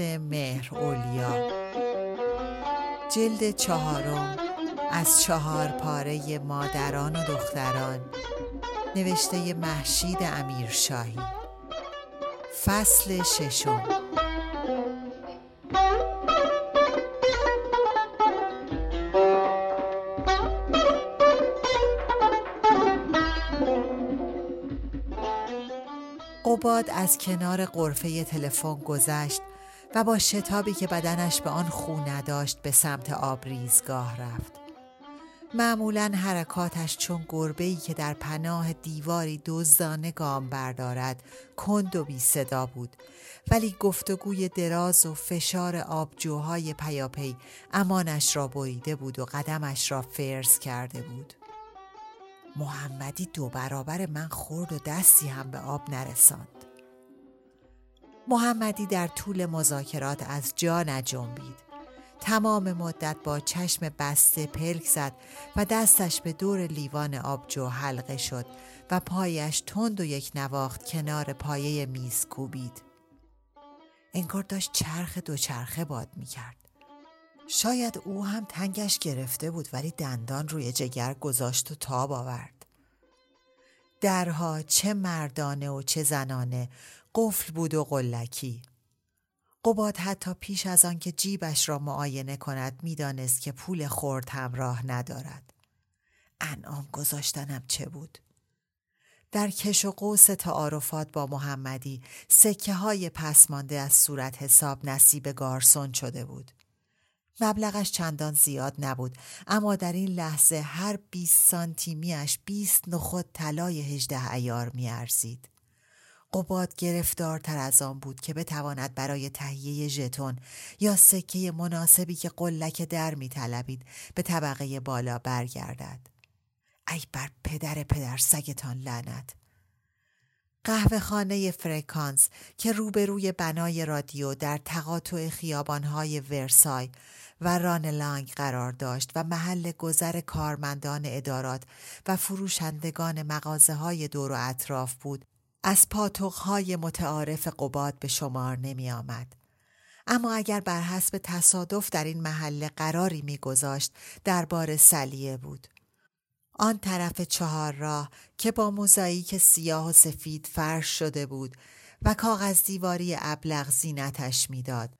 مهر اولیا. جلد چهارم از چهار پاره مادران و دختران. نوشته محشید امیرشاهی. فصل ششم. قباد از کنار قرفه تلفن گذشت. و با شتابی که بدنش به آن خو نداشت به سمت آبریزگاه رفت. معمولا حرکاتش چون گربه‌ای که در پناه دیواری دزدانه گام بردارد کند و بی صدا بود ولی گفتگوی دراز و فشار آبجوهای پیاپی امانش را بریده بود و قدمش را فرز کرده بود. محمدی دو برابر من خورد و دستی هم به آب نرساند. محمدی در طول مذاکرات از جا نجنبید. تمام مدت با چشم بسته پلک زد و دستش به دور لیوان آبجو حلقه شد و پایش تند و یک نواخت کنار پایه میز کوبید. انگار داشت چرخ دوچرخه باد می کرد. شاید او هم تنگش گرفته بود ولی دندان روی جگر گذاشت و تاب آورد. درها چه مردانه و چه زنانه قفل بود و قلکی. قباد حتی پیش از آنکه جیبش را معاینه کند می‌دانست که پول خورد همراه ندارد. انعام گذاشتنم چه بود؟ در کش و قوس تعارفات با محمدی سکه های پسمانده از صورت حساب نصیب گارسون شده بود. مبلغش چندان زیاد نبود اما در این لحظه هر 20 سانتیمیش 20 نخود طلای هجده ایار میارزید. قباد گرفتارتر از آن بود که بتواند برای تهیه ژتون یا سکه مناسبی که قلک در میطلبید به طبقه بالا برگردد. ای بر پدر پدر سگتان لعنت. قهوه خانه فرکانس که روبروی بنای رادیو در تقاطع خیابانهای ورسای و رانلانگ قرار داشت و محل گذر کارمندان ادارات و فروشندگان مغازه های دور و اطراف بود از های متعارف قباد به شمار نمی آمد. اما اگر بر حسب تصادف در این محله قراری میگذاشت دربار سلیه بود آن طرف چهار راه که با موزاییک سیاه و سفید فرش شده بود و کاغذ دیواری ابلغ زینتش می‌داد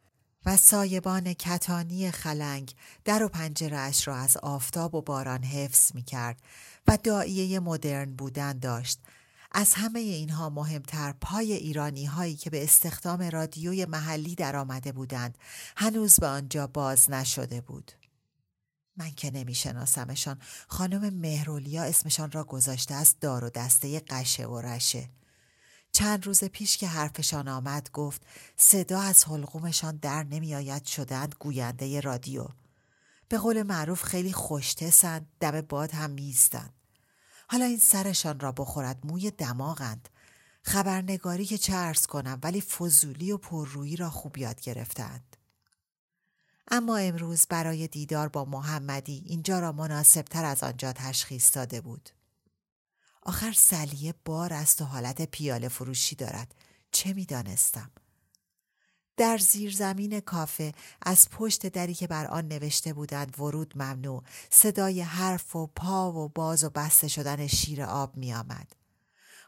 و سایبان کتانی خلنگ در و پنجرش را از آفتاب و باران حفظ می کرد و دائیه مدرن بودن داشت. از همه اینها مهمتر پای ایرانی هایی که به استخدام رادیوی محلی در آمده بودند هنوز به آنجا باز نشده بود. من که نمی شناسمشان خانم مهرولیا اسمشان را گذاشته است دار و دسته قشه و رشه. چند روز پیش که حرفشان آمد گفت صدا از حلقومشان در نمیآید شدند گوینده رادیو به قول معروف خیلی خوشتسند دم باد هم میستند حالا این سرشان را بخورد موی دماغند. خبرنگاری که چه ارز کنم ولی فضولی و پررویی را خوب یاد گرفتند. اما امروز برای دیدار با محمدی اینجا را مناسب تر از آنجا تشخیص داده بود. آخر سلیه بار است و حالت پیاله فروشی دارد. چه می‌دانستم؟ در زیر زمین کافه از پشت دری که بر آن نوشته بودند ورود ممنوع صدای حرف و پا و باز و بسته شدن شیر آب می آمد.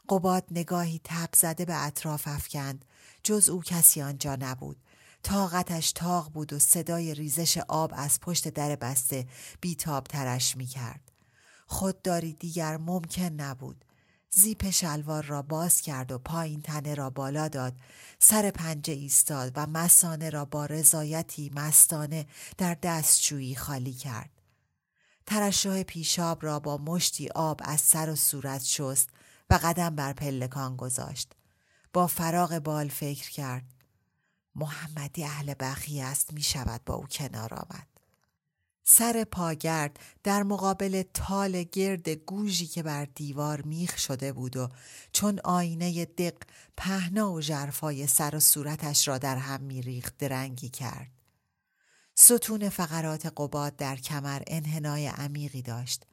قباد نگاهی تب زده به اطراف افکند جز او کسی آنجا نبود طاقتش تاق بود و صدای ریزش آب از پشت در بسته بیتاب ترش می کرد. خودداری دیگر ممکن نبود. زیپ شلوار را باز کرد و پایین تنه را بالا داد. سر پنجه ایستاد و مسانه را با رضایتی مستانه در دستشویی خالی کرد. ترشح پیشاب را با مشتی آب از سر و صورت شست و قدم بر پلکان گذاشت. با فراغ بال فکر کرد. محمدی اهل بخی است می شود با او کنار آمد. سر پاگرد در مقابل تال گرد گوژی که بر دیوار میخ شده بود و چون آینه دق پهنا و جرفای سر و صورتش را در هم میریخت درنگی کرد. ستون فقرات قباد در کمر انحنای عمیقی داشت.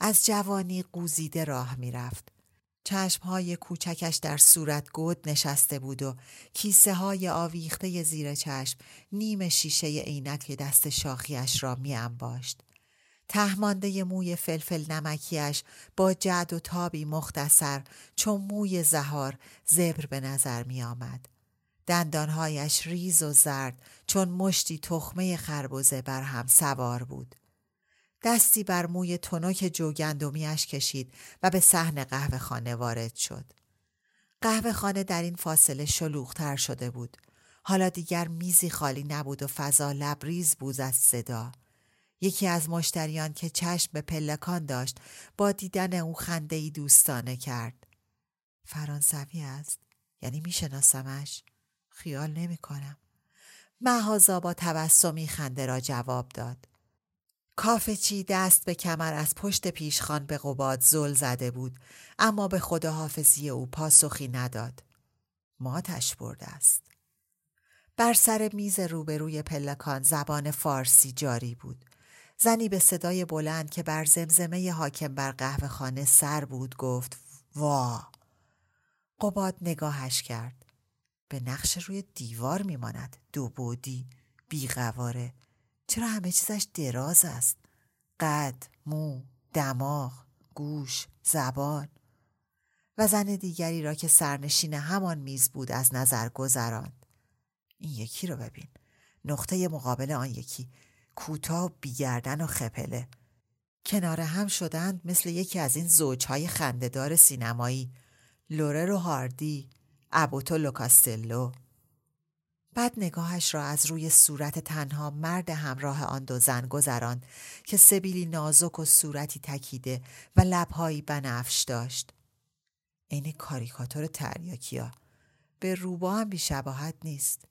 از جوانی قوزیده راه می‌رفت. چشمهای کوچکش در صورت گود نشسته بود و کیسه های آویخته زیر چشم نیم شیشه عینک دست شاخیش را می انباشت. تهمانده موی فلفل نمکیش با جد و تابی مختصر چون موی زهار زبر به نظر می آمد. دندانهایش ریز و زرد چون مشتی تخمه خربوزه بر هم سوار بود. دستی بر موی تنک جوگندمیش کشید و به صحن قهوه خانه وارد شد. قهوه خانه در این فاصله شلوغتر شده بود. حالا دیگر میزی خالی نبود و فضا لبریز بود از صدا. یکی از مشتریان که چشم به پلکان داشت با دیدن او خنده ای دوستانه کرد. فرانسوی است؟ یعنی میشناسمش؟ خیال نمی کنم. محازا با تبسمی خنده را جواب داد. کافه چی دست به کمر از پشت پیشخان به قباد زل زده بود اما به خداحافظی او پاسخی نداد. ماتش برده است. بر سر میز روبروی پلکان زبان فارسی جاری بود. زنی به صدای بلند که بر زمزمه حاکم بر قهوه خانه سر بود گفت وا قباد نگاهش کرد به نقش روی دیوار میماند دو بودی بیقواره چرا همه چیزش دراز است؟ قد مو دماغ گوش زبان. و زن دیگری را که سرنشین همان میز بود از نظر گذراند. این یکی رو ببین. نقطه مقابل آن یکی. کوتاه بی‌گردن و خپله. کنار هم شدند مثل یکی از این زوجهای خنده‌دار سینمایی. لورل و هاردی ابوت و لو کاستلو. بعد نگاهش را از روی صورت تنها مرد همراه آن دو زن گذراند که سبیلی نازک و صورتی تکیده و لبهایی بنفش داشت. عین کاریکاتور تریاکیا به روبا هم بیشباهت نیست.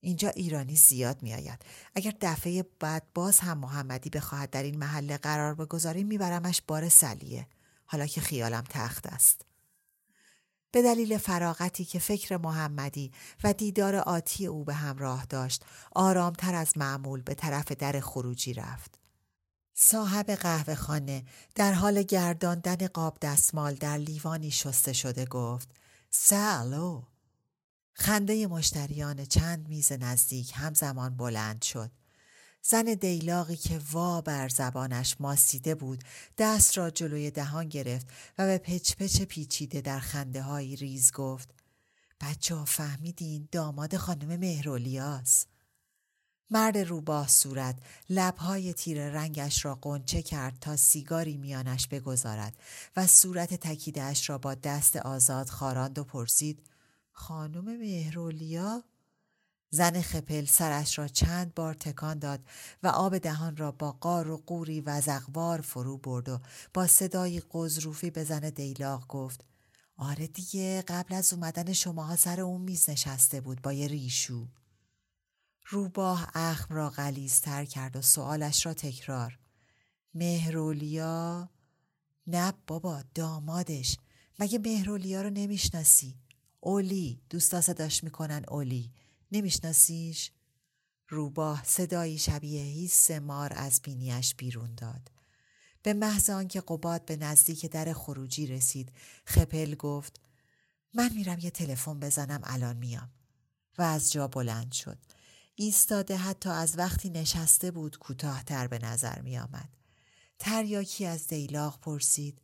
اینجا ایرانی زیاد میآید. اگر دفعه بعد باز هم محمدی بخواهد در این محله قرار بگذاریم میبرمش بار سلیه. حالا که خیالم تخت است. به دلیل فراغتی که فکر محمدی و دیدار آتی او به همراه داشت آرامتر از معمول به طرف در خروجی رفت. صاحب قهوه خانه در حال گرداندن قاب دستمال در لیوانی شسته شده گفت سالو خنده مشتریان چند میز نزدیک همزمان بلند شد زن دیلاقی که وا بر زبانش ماسیده بود دست را جلوی دهان گرفت و به پچ پچ پیچیده در خنده های ریز گفت بچه ها فهمیدین داماد خانم مهرولیاس؟ مرد روباه صورت لبهای تیر رنگش را قنچه کرد تا سیگاری میانش بگذارد و صورت تکیدهش را با دست آزاد خاراند و پرسید خانم مهرولیا زن خپل سرش را چند بار تکان داد و آب دهان را با قار و قوری وزغوار فرو برد و با صدایی قزروفی به زن دیلاق گفت آره دیگه قبل از اومدن شماها سر اون میز نشسته بود با یه ریشو. روباه اخم را غلیزتر کرد و سوالش را تکرار. مهرولیا؟ نه بابا دامادش. مگه مهرولیا رو نمی‌شناسی؟ اولی دوستا صداش می‌کنن اولی. نمیشناسیش؟ روباه صدایی شبیه هیس مار از بینیش بیرون داد. به محض آنکه قباد به نزدیک در خروجی رسید خپل گفت من میرم یه تلفن بزنم الان میام و از جا بلند شد ایستاده حتی از وقتی نشسته بود کوتاهتر به نظر می آمد. تریاکی از دیلاق پرسید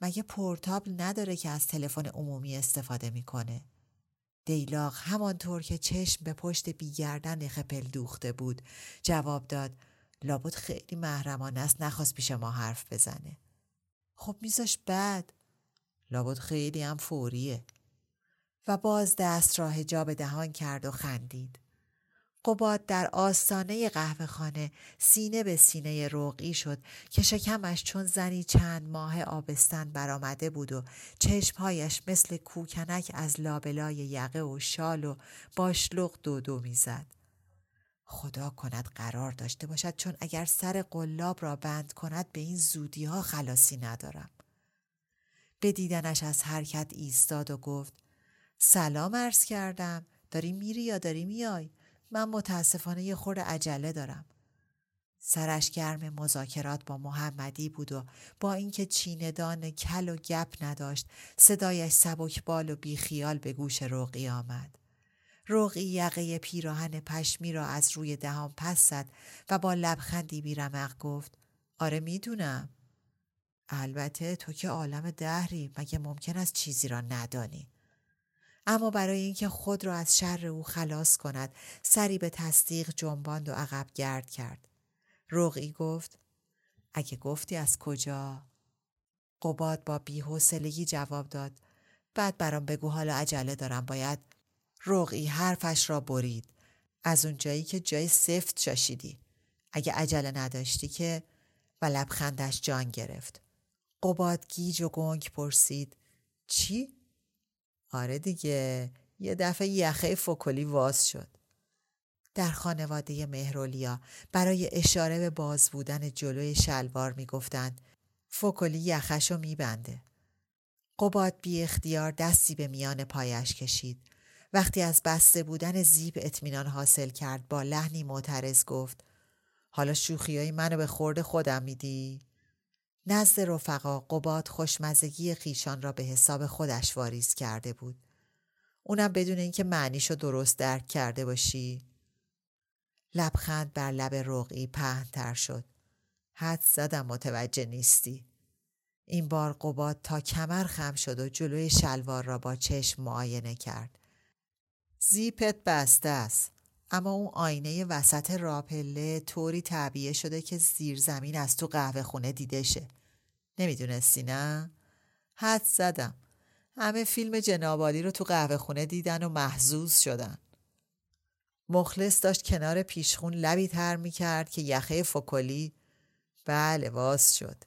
مگه پورتابل نداره که از تلفن عمومی استفاده می‌کنه دیلاق همانطور که چشم به پشت بیگردن خپل دوخته بود. جواب داد لابد خیلی محرمانه است نخواست پیش ما حرف بزنه. خب میزاش بعد. لابد خیلی هم فوریه. و باز دست را هجاب دهان کرد و خندید. قباد در آستانه قهوه خانه سینه به سینه روغی شد که شکمش چون زنی چند ماه آبستن برآمده بود و چشمهایش مثل کوکنک از لابلای یقه و شال و باشلق دو دو می‌زد. خدا کند قرار داشته باشد چون اگر سر قلاب را بند کند به این زودی ها خلاصی ندارم. به دیدنش از حرکت ایستاد و گفت سلام عرض کردم داری میری یا داری میای؟ من متاسفانه یه خورده عجله دارم. سرش گرم مذاکرات با محمدی بود و با اینکه چیندان کل و گپ نداشت صدایش سبکبال و بیخیال به گوش روغی آمد. روغی یقه پیراهن پشمی را از روی دهان پس زد و با لبخندی بیرمق گفت آره می‌دونم. البته تو که عالم دهری مگه ممکن است چیزی را ندانی. اما برای اینکه خود را از شر او خلاص کند سری به تصدیق جنباند و عقب گرد کرد. رقعی گفت اگه گفتی از کجا؟ قباد با بیحوصلگی جواب داد بعد برام بگو حالا عجله دارم باید رقعی حرفش را برید. از اون جایی که جای سفت شاشیدی اگه عجله نداشتی که و لبخندش جان گرفت. قباد گیج و گنگ پرسید چی؟ آره دیگه یه دفعه یخه فکلی واز شد. در خانواده مهرولیا برای اشاره به باز بودن جلوی شلوار می‌گفتند فکلی یخشو میبنده. قباد بی اختیار دستی به میان پایش کشید. وقتی از بسته بودن زیب اطمینان حاصل کرد با لحنی معترض گفت حالا شوخی های منو به خورد خودم میدی؟ نزد رفقا قباد خوشمزگی خیشان را به حساب خودش واریز کرده بود. اونم بدون اینکه معنیشو درست درک کرده باشی. لبخند بر لب رقعی پهنتر شد. حد زدم متوجه نیستی. این بار قباد تا کمر خم شد و جلوی شلوار را با چشم معاینه کرد. زیپت بسته است. اما اون آینه وسط راپله طوری تعبیه شده که زیر زمین از تو قهوه خونه دیده شه. نمی‌دونستی نه؟ حد زدم. همه فیلم جنابالی رو تو قهوه خونه دیدن و محزوز شدن. مخلص داشت کنار پیشخون لبی تر می کرد که یخه فکلی بله واز شد.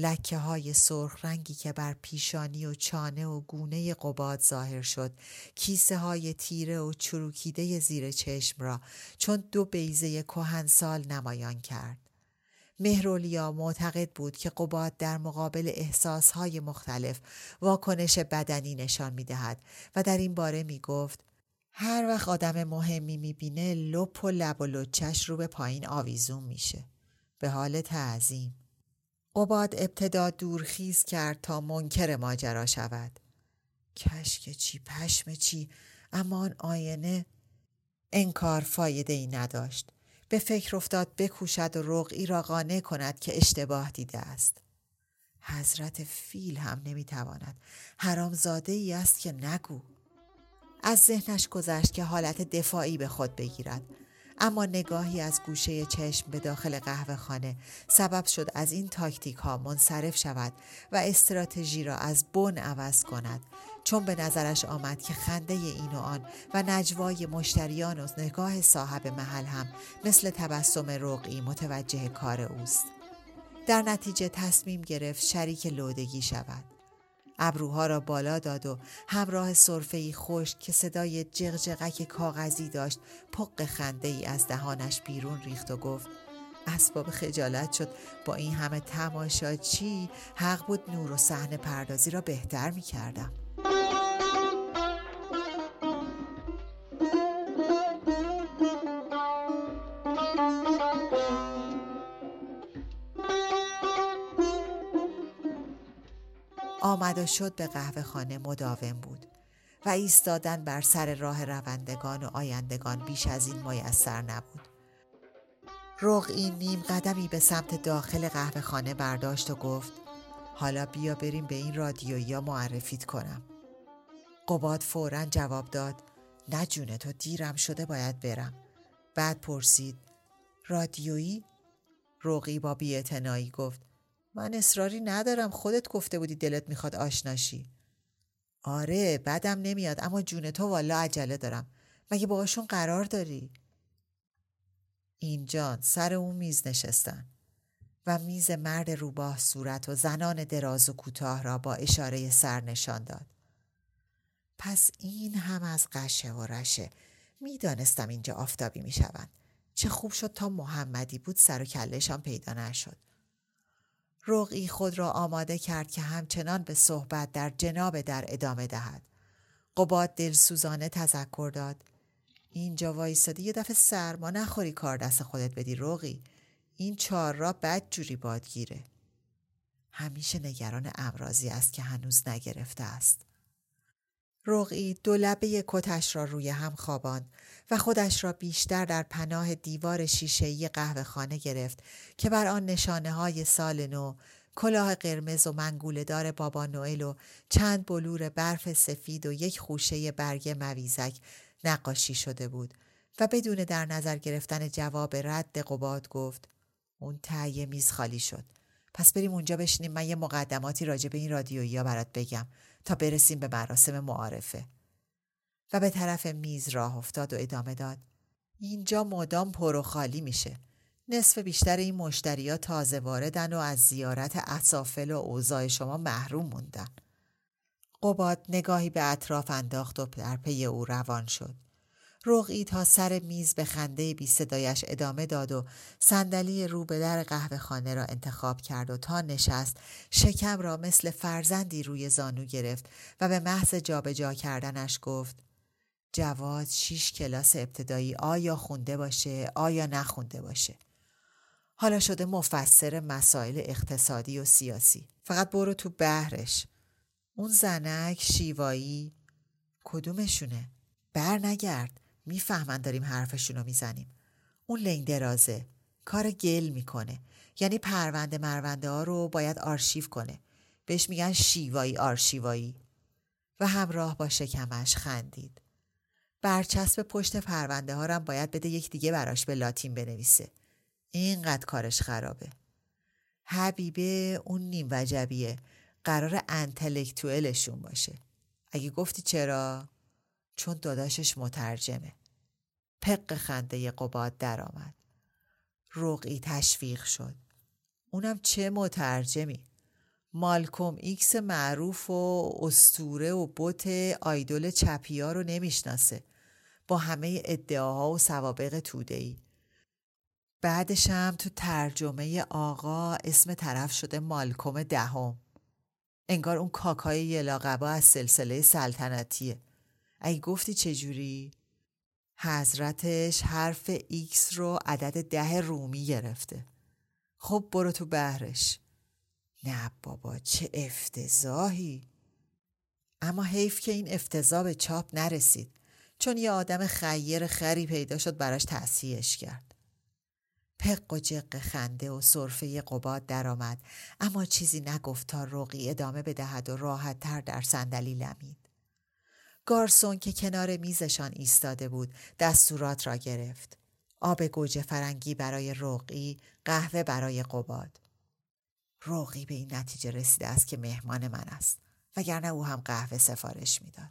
لکه های سرخ رنگی که بر پیشانی و چانه و گونه قباد ظاهر شد کیسه های تیره و چروکیده زیر چشم را چون دو بیزه کهنسال نمایان کرد. مهرولیا معتقد بود که قباد در مقابل احساسهای مختلف واکنش بدنی نشان می دهد و در این باره می گفت هر وقت آدم مهمی می بینه لپ و لب و لچش رو به پایین آویزون میشه. به حال تعظیم. قباد ابتدا دورخیز کرد تا منکر ماجرا شود. کشک چی پشم چی اما آن آینه انکار فایده ای نداشت. به فکر افتاد بکوشد و رقعی را قانع کند که اشتباه دیده است. حضرت فیل هم نمی‌تواند حرام زاده ای است که نگو. از ذهنش گذشت که حالت دفاعی به خود بگیرد اما نگاهی از گوشه چشم به داخل قهوه خانه سبب شد از این تاکتیک ها منصرف شود و استراتژی را از بن عوض کند چون به نظرش آمد که خنده این و آن و نجوای مشتریان و نگاه صاحب محل هم مثل تبسم رقعی متوجه کار اوست. در نتیجه تصمیم گرفت شریک لودگی شود. ابروها را بالا داد و همراه صرفه خشک که صدای جغجغک کاغذی داشت پق خنده ای از دهانش بیرون ریخت و گفت اسباب خجالت شد با این همه تماشا چی حق بود نور و صحنه پردازی را بهتر می کردم. آمد و شد به قهوه خانه مداوم بود و ایستادن بر سر راه روندگان و آیندگان بیش از این میسر نبود. رغ این نیم قدمی به سمت داخل قهوه خانه برداشت و گفت حالا بیا بریم به این رادیویی معرفیت کنم. قباد فورا جواب داد نه جونه تو دیرم شده باید برم. بعد پرسید رادیویی؟ روغی با بیاعتنایی گفت من اصراری ندارم. خودت گفته بودی دلت می‌خواد آشناشی. آره بدم نمیاد. اما جون تو والا عجله دارم. مگه باهاشون قرار داری؟ اینجان سر اون میز نشستن و میز مرد روباه صورت و زنان دراز و کوتاه را با اشاره سر نشان داد. پس این هم از قشه و رشه. می‌دانستم اینجا آفتابی می‌شوند. چه خوب شد تا محمدی بود سر و کلشان پیدا نشد. رقی خود را آماده کرد که همچنان به صحبت در جناب در ادامه دهد. قباد دلسوزانه تذکر داد. اینجا وایستادی یه دفعه سرما نخوری کار دست خودت بدی رقی. این چار را بد جوری بادگیره. همیشه نگران امراضی است که هنوز نگرفته است. رقی دو لبه کتش را روی هم خواباند و خودش را بیشتر در پناه دیوار شیشه‌ای قهوه خانه گرفت که بر آن نشانه های سال نو کلاه قرمز و منگوله دار بابا نوئل و چند بلور برف سفید و یک خوشه برگ مویزک نقاشی شده بود و بدون در نظر گرفتن جواب رد قباد گفت اون تهیه میز خالی شد. پس بریم اونجا بشینیم. من یه مقدماتی راجع به این رادیویی برات بگم. تا برسیم به مراسم معارفه. و به طرف میز راه افتاد و ادامه داد. اینجا مدام پر و خالی میشه. نصف بیشتر این مشتریا تازه واردن و از زیارت اصافل و اوضاع شما محروم موندن. قباد نگاهی به اطراف انداخت و در پی او روان شد. رقی تا سر میز به خنده بی صدایش ادامه داد و صندلی رو به در قهوه خانه را انتخاب کرد و تا نشست شکم را مثل فرزندی روی زانو گرفت و به محض جابجا جا کردنش گفت جواد شیش کلاس ابتدایی آیا خونده باشه آیا نخونده باشه؟ حالا شده مفسر مسائل اقتصادی و سیاسی. فقط برو تو بهرش. اون زنک شیوایی کدومشونه؟ بر نگرد می‌فهمن داریم حرفشونو می‌زنیم. اون لنگ درازه. کار گل می‌کنه. یعنی پرونده مرونده ها رو باید آرشیو کنه. بهش میگن شیوایی آرشیوایی. و همراه با شکمش خندید. برچسب پشت پرونده ها هم باید بده یک دیگه براش به لاتین بنویسه. اینقدر کارش خرابه. حبیبه اون نیم وجبیه. قرار انتلکتوئلشون باشه. اگه گفتی چرا؟ چون داداشش مترجمه. پق خنده قباد درآمد. رقی تشویق شد. اونم چه مترجمی؟ مالکوم ایکس معروف و اسطوره و بت idol چپیا رو نمی‌شناسه. با همه ادعاها و سوابق توده‌ای بعدش هم تو ترجمه آقا اسم طرف شده مالکوم دهم. انگار اون کاکای یه‌لاقبا از سلسله سلطنتیه. اگه گفتی چجوری؟ حضرتش حرف ایکس رو عدد ده رومی گرفته. خب برو تو بهرش نه بابا چه افتضاحی. اما حیف که این افتضاح به چاپ نرسید چون یه آدم خیر خری پیدا شد براش تصحیحش کرد. پق و جق خنده و سرفه قباد درآمد اما چیزی نگفت تا رقی ادامه بدهد و راحت تر در صندلی لمید. گارسون که کنار میزشان ایستاده بود دستورات را گرفت. آب گوجه فرنگی برای رقی، قهوه برای قباد. رقی به این نتیجه رسیده است که مهمان من است وگرنه او هم قهوه سفارش می‌داد.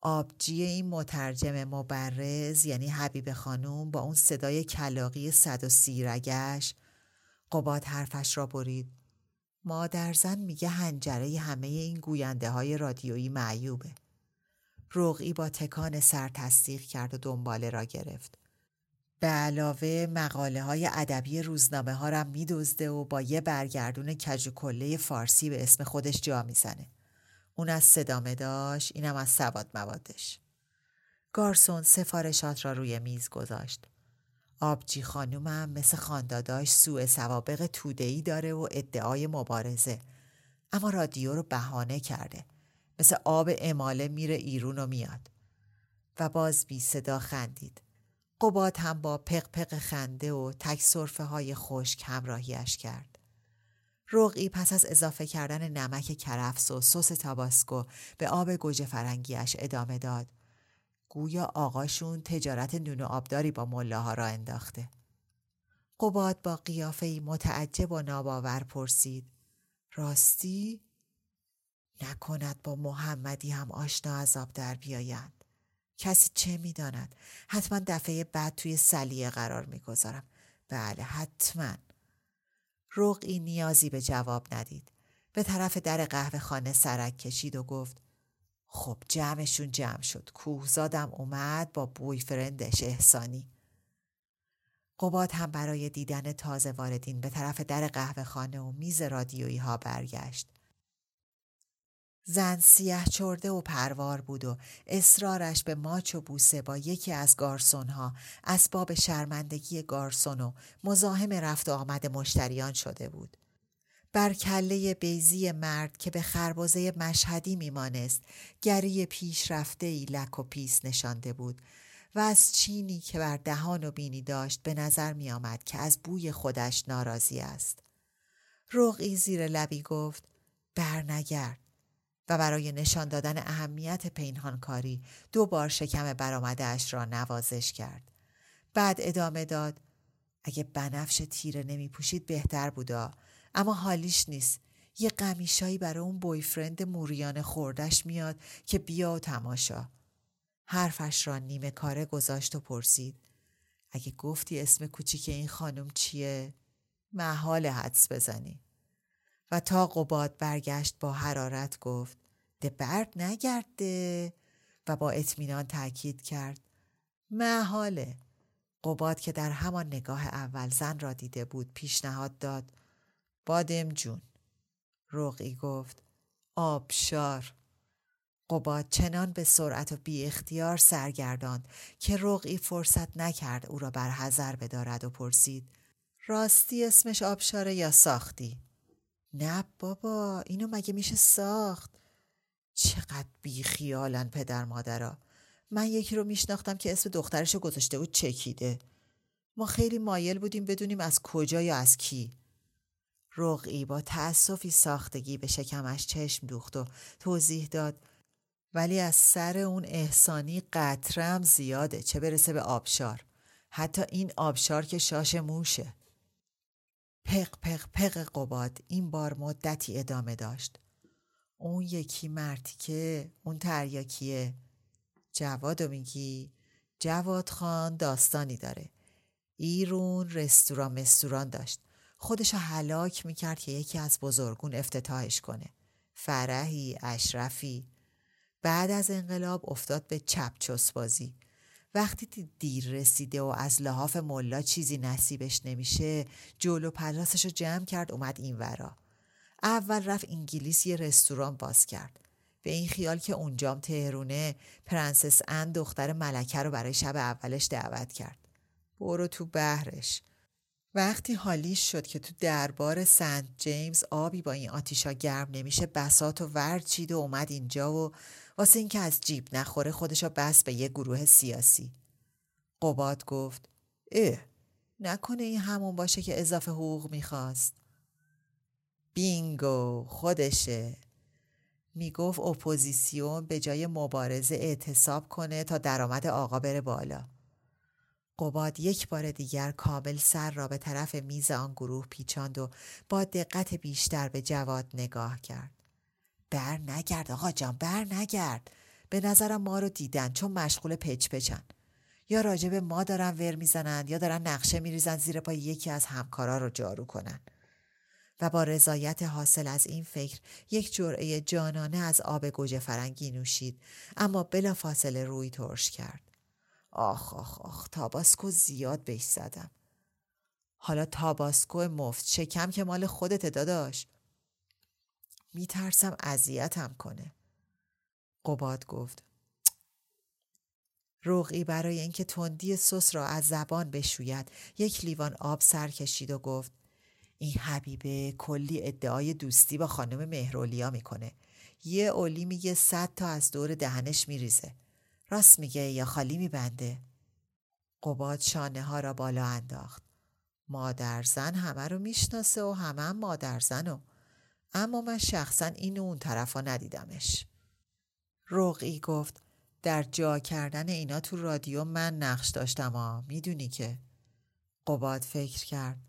آبجی این مترجم مبرز یعنی حبیب خانوم با اون صدای کلاقی صد و سی رگش قباد حرفش را برید مادرزن میگه هنجره همه این گوینده های رادیویی معیوبه. رقعی با تکان سر تصدیق کرد و دنباله را گرفت. به علاوه مقاله های ادبی روزنامه ها را میدزده و با یه برگردون کج کله فارسی به اسم خودش جا می‌زنه. اون از صدامه داشت اینم از سواد موادش. گارسون سفارشات را روی میز گذاشت. آبجی خانومم مثل خانداداش سوء سوابق تودهی داره و ادعای مبارزه. اما رادیو رو بهانه کرده. مثل آب اماله میره ایرون و میاد. و باز بی صدا خندید. قباد هم با پق پق خنده و تک صرفه های خشک همراهیش کرد. رقعی پس از اضافه کردن نمک کرفس و سس تاباسکو به آب گوجه فرنگیش ادامه داد. گویا آقاشون تجارت نون و آبداری با ملاها را انداخته. قباد با قیافه متعجب و ناباور پرسید. راستی؟ نکند با محمدی هم آشنا عذاب در بیایند. کسی چه می‌داند؟ حتما دفعه بعد توی سلیه قرار می‌گذارم. بله حتما. رقعی نیازی به جواب ندید. به طرف در قهوه خانه سرک کشید و گفت خب جمعشون جمع شد. کوهزادم اومد با بوی فرندش احسانی. قباد هم برای دیدن تازه واردین به طرف در قهوه خانه و میز رادیویی ها برگشت. زن سیه چرده و پروار بود و اصرارش به ماچ و بوسه با یکی از گارسون ها اسباب شرمندگی گارسون و مزاحم رفت و آمد مشتریان شده بود. بر کله بیزی مرد که به خربازه مشهدی میمانست گری پیشرفته ای لک و پیس نشانده بود و از چینی که بر دهان و بینی داشت به نظر می آمد که از بوی خودش ناراضی است. رقعی زیر لبی گفت برنگرد و برای نشان دادن اهمیت پینهانکاری دو بار شکم برآمدهاش را نوازش کرد. بعد ادامه داد اگه بنفش تیره نمی پوشید بهتر بودا اما حالیش نیست. یه قمیشایی برای اون بویفرند موریان خوردش میاد که بیا و تماشا. حرفش را نیمه کاره گذاشت و پرسید. اگه گفتی اسم کوچیک این خانم چیه؟ محال حدس بزنی. و تا قباد برگشت با حرارت گفت ده برد نگرده. و با اطمینان تاکید کرد محاله. قباد که در همان نگاه اول زن را دیده بود پیشنهاد داد بادم جون. رقی گفت آبشار. قباد چنان به سرعت و بی اختیار سرگرداند که رقی فرصت نکرد او را بر حذر بدارد و پرسید راستی اسمش آبشاره یا ساختی؟ نه بابا اینو مگه میشه ساخت؟ چقدر بی خیالن پدر مادرها من یکی رو میشناختم که اسم دخترش گذاشته بود چکیده. ما خیلی مایل بودیم بدونیم از کجا یا از کی. رقعی با تأسفی ساختگی به شکمش چشم دوخت و توضیح داد. ولی از سر اون احسانی قطرم زیاده چه برسه به آبشار. حتی این آبشار که شاش موشه. پق پق پق قباد این بار مدتی ادامه داشت. اون یکی مرتی که اون تریاکیه. جوادو میگی؟ جواد خان داستانی داره. ایرون رستوران مستوران داشت. خودشو حلاک می‌کرد که یکی از بزرگون افتتاحش کنه. فرحی اشرفی. بعد از انقلاب افتاد به چپچوس بازی. وقتی دیر رسیده و از لحاف ملا چیزی نصیبش نمیشه جلو پدرسش رو جمع کرد اومد این ورا. اول رفت انگلیس یه رستوران باز کرد. به این خیال که اونجام تهرونه پرنسس ان دختر ملکه رو برای شب اولش دعوت کرد. برو تو بهرش وقتی حالیش شد که تو دربار سنت جیمز آبی با این آتیشا گرم نمیشه بساطو ورچید و اومد اینجا و واسه اینکه از جیب نخوره خودشو بست به یه گروه سیاسی. قباد گفت اه نکنه این همون باشه که اضافه حقوق می‌خواست. bingo خودشه. می‌گفت اپوزیسیون به جای مبارزه اعتصاب کنه تا درآمد آقا بره بالا. قباد یک بار دیگر کامل سر را به طرف میز آن گروه پیچاند و با دقت بیشتر به جواد نگاه کرد. بر نگرد آقا جان بر نگرد. به نظرم ما رو دیدن چون مشغول پچ پچن. یا راجع به ما دارن ور می‌زنن یا دارن نقشه میریزن زیر پای یکی از همکارا رو جارو کنن. و با رضایت حاصل از این فکر یک جرعه جانانه از آب گوجه فرنگی نوشید اما بلا فاصله روی ترش کرد. آخ آخ آخ تاباسکو زیاد بهش زدم. حالا تاباسکو مفت شکم که مال خودت داداش. میترسم اذیتم کنه. قباد گفت روغی برای اینکه تندی سس را از زبان بشوید. یک لیوان آب سر کشید و گفت این حبیبه کلی ادعای دوستی با خانم مهرولیا می‌کنه. یه اولی میگه صد تا از دور دهنش میریزه. راست میگه یا خالی میبنده؟ قباد شانه ها را بالا انداخت. مادر زن همه رو می‌شناسه و همه هم مادر زن و. اما من شخصا این اون طرف ها ندیدمش. رقعی گفت در جا کردن اینا تو رادیو من نقش داشتم ها می‌دونی که. قباد فکر کرد.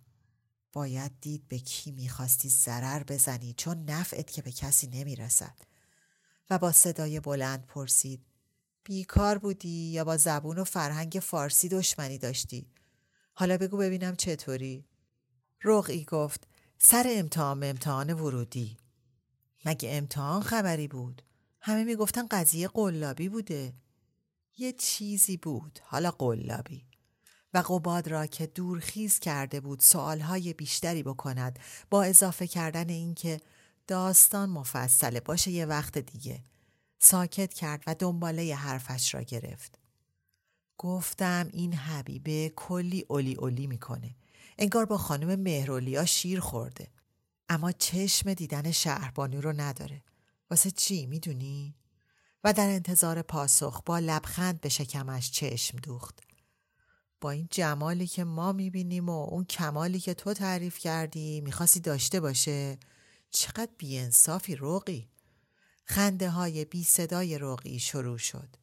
باید دید به کی می‌خواستی ضرر بزنی چون نفعت که به کسی نمی‌رسد. و با صدای بلند پرسید بیکار بودی یا با زبون و فرهنگ فارسی دشمنی داشتی؟ حالا بگو ببینم چطوری. رقعی گفت سر امتحان امتحان ورودی. مگه امتحان خبری بود؟ همه می‌گفتن قضیه قلابی بوده. یه چیزی بود حالا قلابی. و قباد را که دورخیز کرده بود سوالهای بیشتری بکند با اضافه کردن اینکه داستان مفصله باشه یه وقت دیگه. ساکت کرد و دنباله حرفش را گرفت. گفتم این حبیبه کلی اولی اولی می‌کنه. انگار با خانم مهرولیا شیر خورده. اما چشم دیدن شهربانو رو نداره. واسه چی می‌دونی؟ و در انتظار پاسخ با لبخند به شکمش چشم دوخت. با این جمالی که ما می‌بینیم و اون کمالی که تو تعریف کردی می‌خواستی داشته باشه چقدر بیانصافی روغی خنده های بی صدای روغی شروع شد.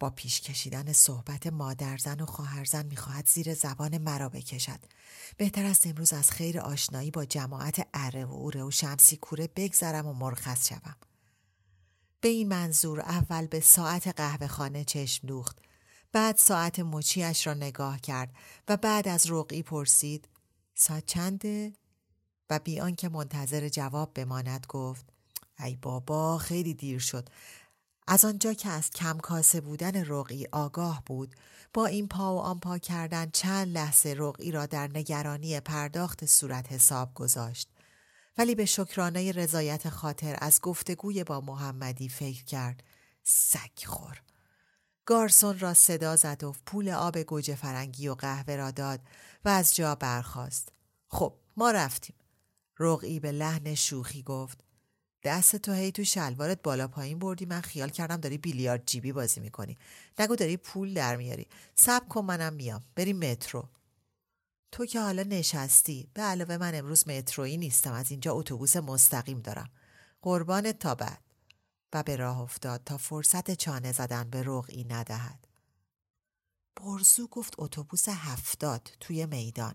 با پیش کشیدن صحبت مادرزن و خواهرزن می‌خواهد زیر زبان مرا بکشد. بهتر است امروز از خیر آشنایی با جماعت اره و اوره و شمسی کوره بگذرم و مرخص شوم. به این منظور اول به ساعت قهوه خانه چشم دوخت. بعد ساعت مچیش را نگاه کرد و بعد از رقعی پرسید ساعت چنده؟ و بیان که منتظر جواب بماند گفت ای بابا خیلی دیر شد. از آنجا که از کم کاسه بودن رقعی آگاه بود با این پا و آن پا کردن چند لحظه رقعی را در نگرانی پرداخت صورت حساب گذاشت. ولی به شکرانه رضایت خاطر از گفتگوی با محمدی فکر کرد. سگ خور. گارسون را صدا زد و پول آب گوجه فرنگی و قهوه را داد و از جا برخاست. خب ما رفتیم. رقعی به لحن شوخی گفت. دست تو هی تو شلوارت بالا پایین بردی. من خیال کردم داری بیلیارد جیبی بازی می‌کنی. نگو داری پول در میاری. سب کن منم میام. بریم مترو. تو که حالا نشستی. به علاوه من امروز مترویی نیستم. از اینجا اتوبوس مستقیم دارم. قربانت تا بعد. و به راه افتاد تا فرصت چانه زدن به رقعی ندهد. برزو گفت اتوبوس هفتاد توی میدان.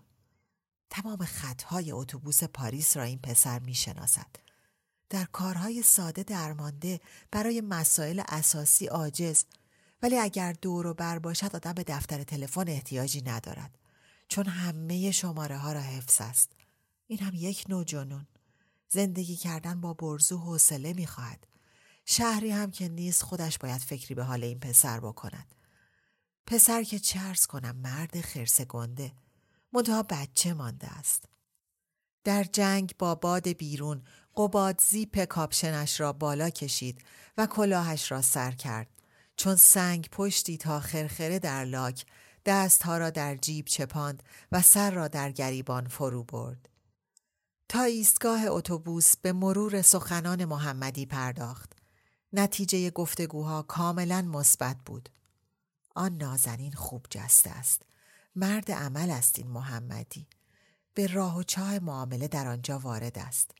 تمام خطهای اتوبوس پاریس را این پسر می شناسد. در کارهای ساده درمانده برای مسائل اساسی عاجز ولی اگر دور و بر باشد آدم به دفتر تلفن احتیاجی ندارد چون همه شماره ها را حفظ است این هم یک نوع جنون زندگی کردن با برزو حوصله می‌خواهد شهری هم که نیست خودش باید فکری به حال این پسر بکند. پسر که چرس کنم مرد خرس گنده منتها بچه مانده است. در جنگ با باد بیرون قباد زیپ کاپشنش را بالا کشید و کلاهش را سر کرد چون سنگ پشتی تا خرخره در لاک دستها را در جیب چپاند و سر را در گریبان فرو برد. تا ایستگاه اتوبوس به مرور سخنان محمدی پرداخت. نتیجه گفتگوها کاملا مثبت بود. آن نازنین خوب جسته است. مرد عمل است این محمدی. به راه و چاه معامله در آنجا وارد است.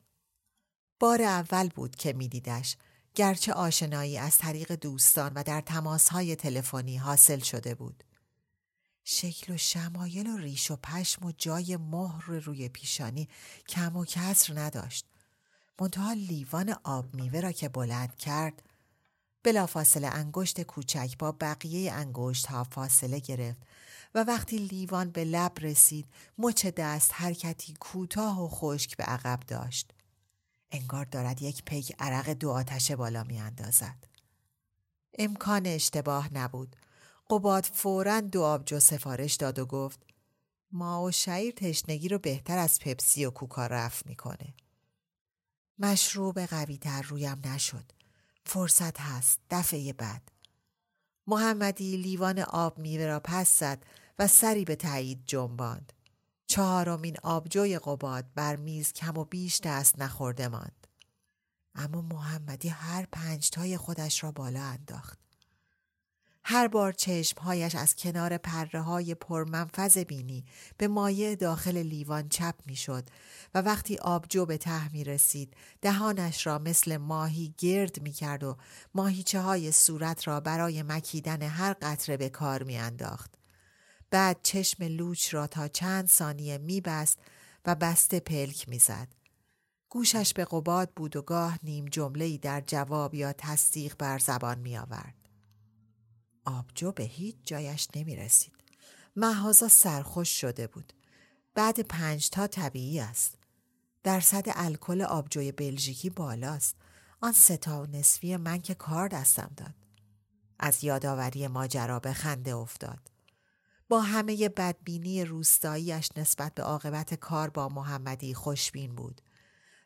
بار اول بود که میدیدش گرچه آشنایی از طریق دوستان و در تماسهای تلفنی حاصل شده بود. شکل و شمایل و ریش و پشم و جای مهر روی پیشانی کم و کسر نداشت. منتها لیوان آب میوه را که بلند کرد بلافاصله انگشت کوچک با بقیه انگشت ها فاصله گرفت و وقتی لیوان به لب رسید مچ دست حرکتی کوتاه و خشک به عقب داشت. انگار دارد یک پیک عرق دو آتشه بالا می اندازد. امکان اشتباه نبود. قباد فورا دو آبجو سفارش داد و گفت ما و شعیر تشنگی رو بهتر از پپسی و کوکا رفت می‌کنه. مشروب قوی تر رویم نشد. فرصت هست دفعه بعد. محمدی لیوان آب میوه را پس زد و سری به تایید جنباند. چهارمین آبجوی قباد بر میز کم و بیش دست نخورده ماند. اما محمدی هر پنج تای خودش را بالا انداخت. هر بار چشمهایش از کنار پره های پرمنفذ بینی به مایع داخل لیوان چپ می شد و وقتی آبجو به ته می رسید دهانش را مثل ماهی گرد می کرد و ماهیچه های صورت را برای مکیدن هر قطره به کار می انداخت. بعد چشم لوچ را تا چند ثانیه می بست و بسته پلک می زد. گوشش به قباد بود و گاه نیم جمله در جواب یا تصدیق بر زبان می آورد. آبجو به هیچ جایش نمی رسید. محازا سرخوش شده بود. بعد پنج تا طبیعی است. درصد الکل آبجوی بلژیکی بالاست. آن ستا و نصفی من که کار دستم داد. از یادآوری ماجرا به خنده افتاد. با همه بدبینی روستاییش نسبت به عاقبت کار با محمدی خوشبین بود.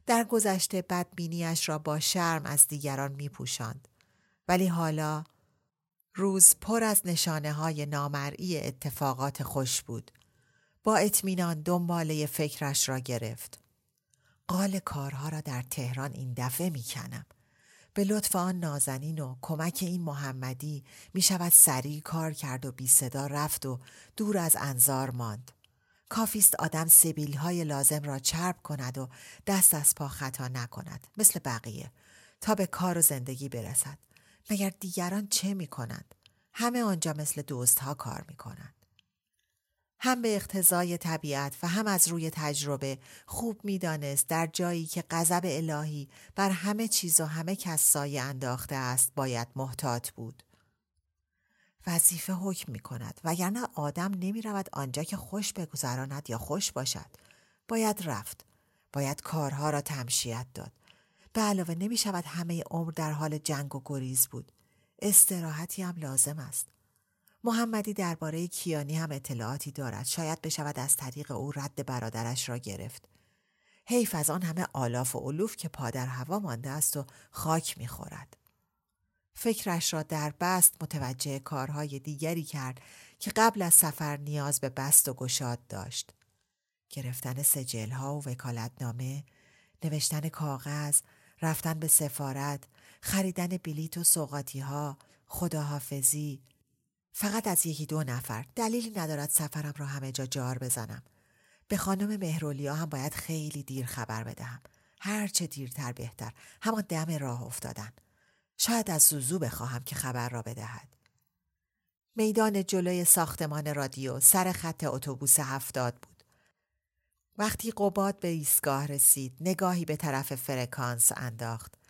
در گذشته بدبینیش را با شرم از دیگران می پوشند. ولی حالا روز پر از نشانه های نامرئی اتفاقات خوش بود. با اطمینان دنباله فکرش را گرفت. قال کارها را در تهران این دفعه می کنم. به لطف آن نازنین و کمک این محمدی می شود سریع کار کرد و بی صدا رفت و دور از انظار ماند. کافیست آدم سبیل های لازم را چرب کند و دست از پا خطا نکند مثل بقیه تا به کار و زندگی برسد. مگر دیگران چه می کنند؟ همه آنجا مثل دوست ها کار می کنند. هم به اقتضای طبیعت و هم از روی تجربه خوب می‌دانست در جایی که غضب الهی بر همه چیز و همه کس سایه انداخته است باید محتاط بود. وظیفه حکم می کند وگرنه آدم نمی رود آنجا که خوش بگذراند یا خوش باشد. باید رفت. باید کارها را تمشیت داد. به علاوه نمی شود همه عمر در حال جنگ و گریز بود. استراحتی هم لازم است. محمدی درباره کیانی هم اطلاعاتی دارد. شاید بشود از طریق او رد برادرش را گرفت. حیف از آن همه آلاف و علوف که پادر هوا مانده است و خاک می‌خورد. فکرش را در بست متوجه کارهای دیگری کرد که قبل از سفر نیاز به بست و گشاد داشت. گرفتن سجل ها و وکالتنامه، نوشتن کاغذ، رفتن به سفارت، خریدن بلیت و سوقاتی خداحافظی، فقط از یکی دو نفر دلیلی ندارد سفرم را همه جا جار بزنم. به خانم مهرولیا هم باید خیلی دیر خبر بدهم. هرچه دیرتر بهتر. همان دم راه افتادن. شاید از زوزو بخواهم که خبر را بدهد. میدان جلوی ساختمان رادیو سر خط اتوبوس هفتاد بود. وقتی قباد به ایستگاه رسید نگاهی به طرف فرکانس انداخت.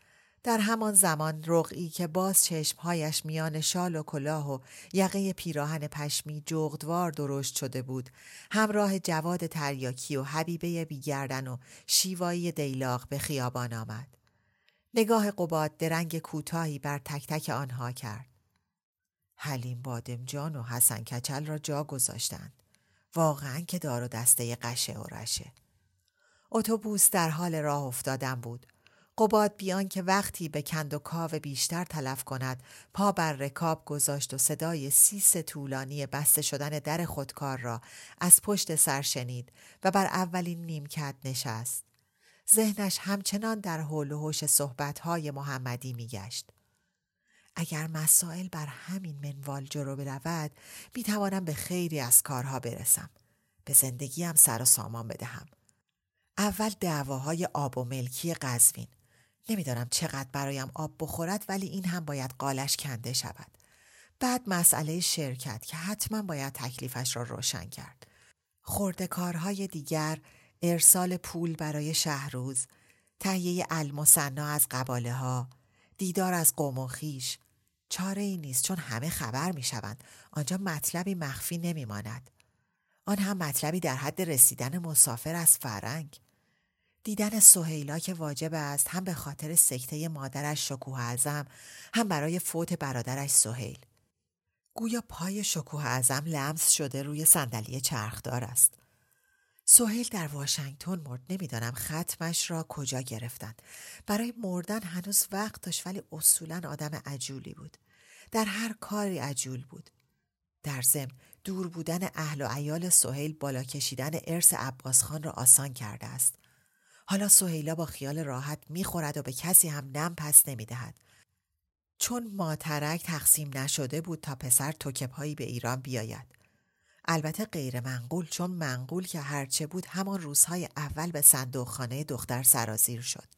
در همان زمان رقعی که باز چشمهایش میان شال و کلاه و یقه پیراهن پشمی جغدوار درشت شده بود همراه جواد تریاکی و حبیبه بیگردن و شیوایی دیلاق به خیابان آمد. نگاه قباد درنگ کوتاهی بر تک تک آنها کرد. حلیم بادمجان و حسن کچل را جا گذاشتند. واقعا که دار و دسته قشه و رشه. اتوبوس در حال راه افتادن بود. قباد بیان که وقتی به کند و کاو بیشتر تلف کند پا بر رکاب گذاشت و صدای سیس طولانی بسته شدن در خودکار را از پشت سر شنید و بر اولین نیمکت نشست. ذهنش همچنان در حول و حوش صحبتهای محمدی میگشت. اگر مسائل بر همین منوال جلو برود می توانم به خیری از کارها برسم. به زندگیم سر و سامان بدهم. اول دعواهای آب و ملکی قزوین نمی‌دانم چقدر برایم آب بخورد ولی این هم باید قالش کنده شود. بعد مسئله شرکت که حتما باید تکلیفش را روشن کرد. خورده کارهای دیگر ارسال پول برای شهروز، تهیه المصنا از قباله ها، دیدار از قوم و خیش. چاره ای نیست چون همه خبر می شوند. آنجا مطلبی مخفی نمی ماند. آن هم مطلبی در حد رسیدن مسافر از فرنگ. دیدن سهیلا که واجب است هم به خاطر سکته مادرش شکوه اعظم هم برای فوت برادرش سهیل. گویا پای شکوه اعظم لمس شده روی صندلی چرخدار است. سهیل در واشنگتن مرد نمی‌دانم ختمش را کجا گرفتند. برای مردن هنوز وقت داشت ولی اصولا آدم عجولی بود. در هر کاری عجول بود. در ضمن دور بودن اهل و عیال سهیل بالا کشیدن ارث عباس خان را آسان کرده است. حالا سهیلا با خیال راحت می‌خورد و به کسی هم نم پس نمی‌دهد. چون ماترک تقسیم نشده بود تا پسر توکپهایی به ایران بیاید. البته غیر منقول چون منقول که هرچه بود همان روزهای اول به صندوقخانه دختر سرازیر شد.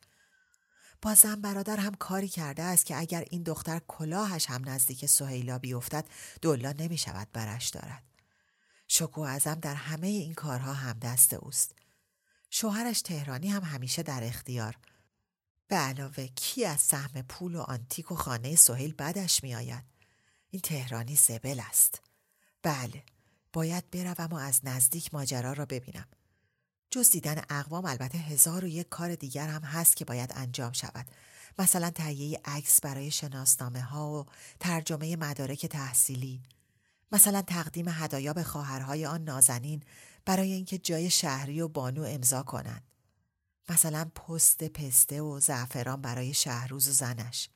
بازم برادر هم کاری کرده است که اگر این دختر کلاهش هم نزدیک سهیلا بیفتد دلا نمی شود برش دارد. شکو ازم در همه این کارها هم دست اوست. شوهرش تهرانی هم همیشه در اختیار. به علاوه کی از سهم پول و آنتیک و خانه سهیل بدش می آید؟ این تهرانی زبل است. بله، باید بروم و از نزدیک ماجرا را ببینم. جز دیدن اقوام البته هزار و یک کار دیگر هم هست که باید انجام شود. مثلا تهیه عکس برای شناسنامه ها و ترجمه مدارک تحصیلی. مثلا تقدیم هدایا به خواهرهای آن نازنین برای اینکه جای شهری و بانو امضا کنند. مثلا پست پسته و زعفران برای شهروز و زنش.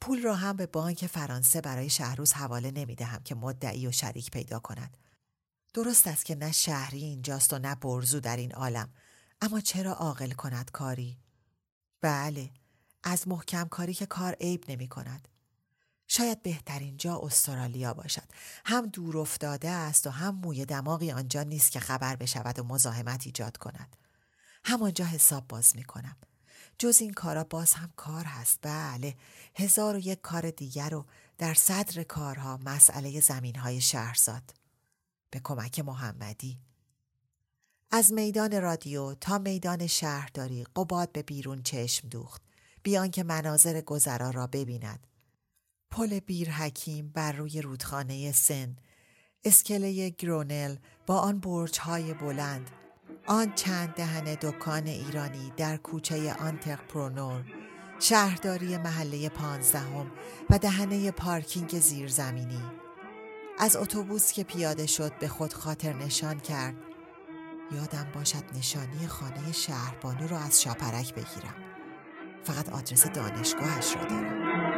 پول را هم به بانک فرانسه برای شهروز حواله نمی دهم که مدعی و شریک پیدا کند. درست است که نه شهری اینجاست و نه برزو در این عالم اما چرا عاقل کند کاری؟ بله از محکم کاری که کار عیب نمی کند. شاید بهترین جا استرالیا باشد. هم دور افتاده است و هم موی دماغی آنجا نیست که خبر بشود و مزاحمت ایجاد کند. همانجا حساب باز می کنم. جز این کارا باز هم کار هست. بله هزار و یک کار دیگر و در صدر کارها مسئله زمین های شهرزاد. به کمک محمدی از میدان رادیو تا میدان شهرداری قباد به بیرون چشم دوخت بیان که مناظر گذرا را ببیند پل بیر حکیم بر روی رودخانه سن. اسکله گرونل با آن برجهای بلند آن چند دهن دکان ایرانی در کوچه آنترپرونور شهرداری محله پانزدهم و دهنه پارکینگ زیرزمینی. از اتوبوس که پیاده شد به خود خاطر نشان کرد. یادم باشد نشانی خانه شهربانو را از شاپرک بگیرم. فقط آدرس دانشگاهش را دارم.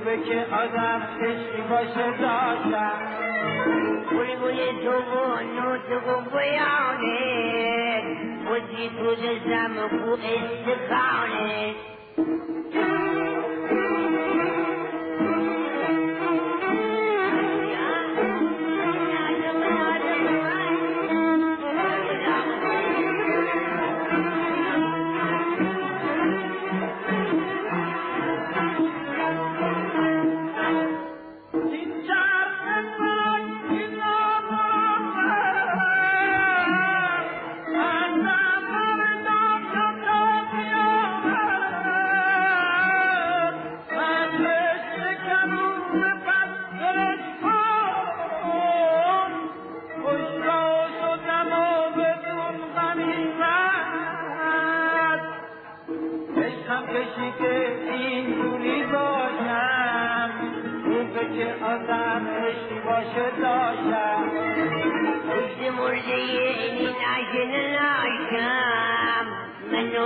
خوبه که آدم عشقی باشه داشتم بوی و نوت و بیانه. خودی تو دزم خوب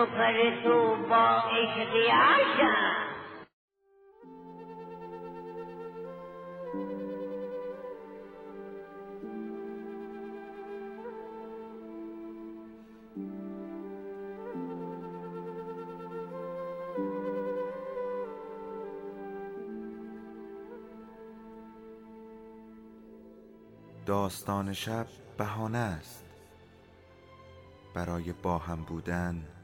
استکانه داستان شب بهانه است. برای با هم بودن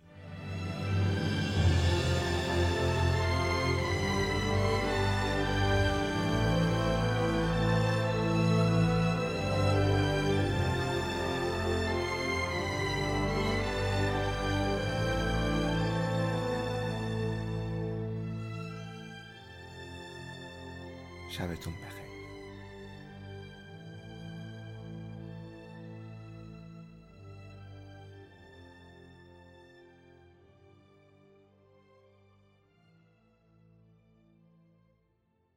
怎么办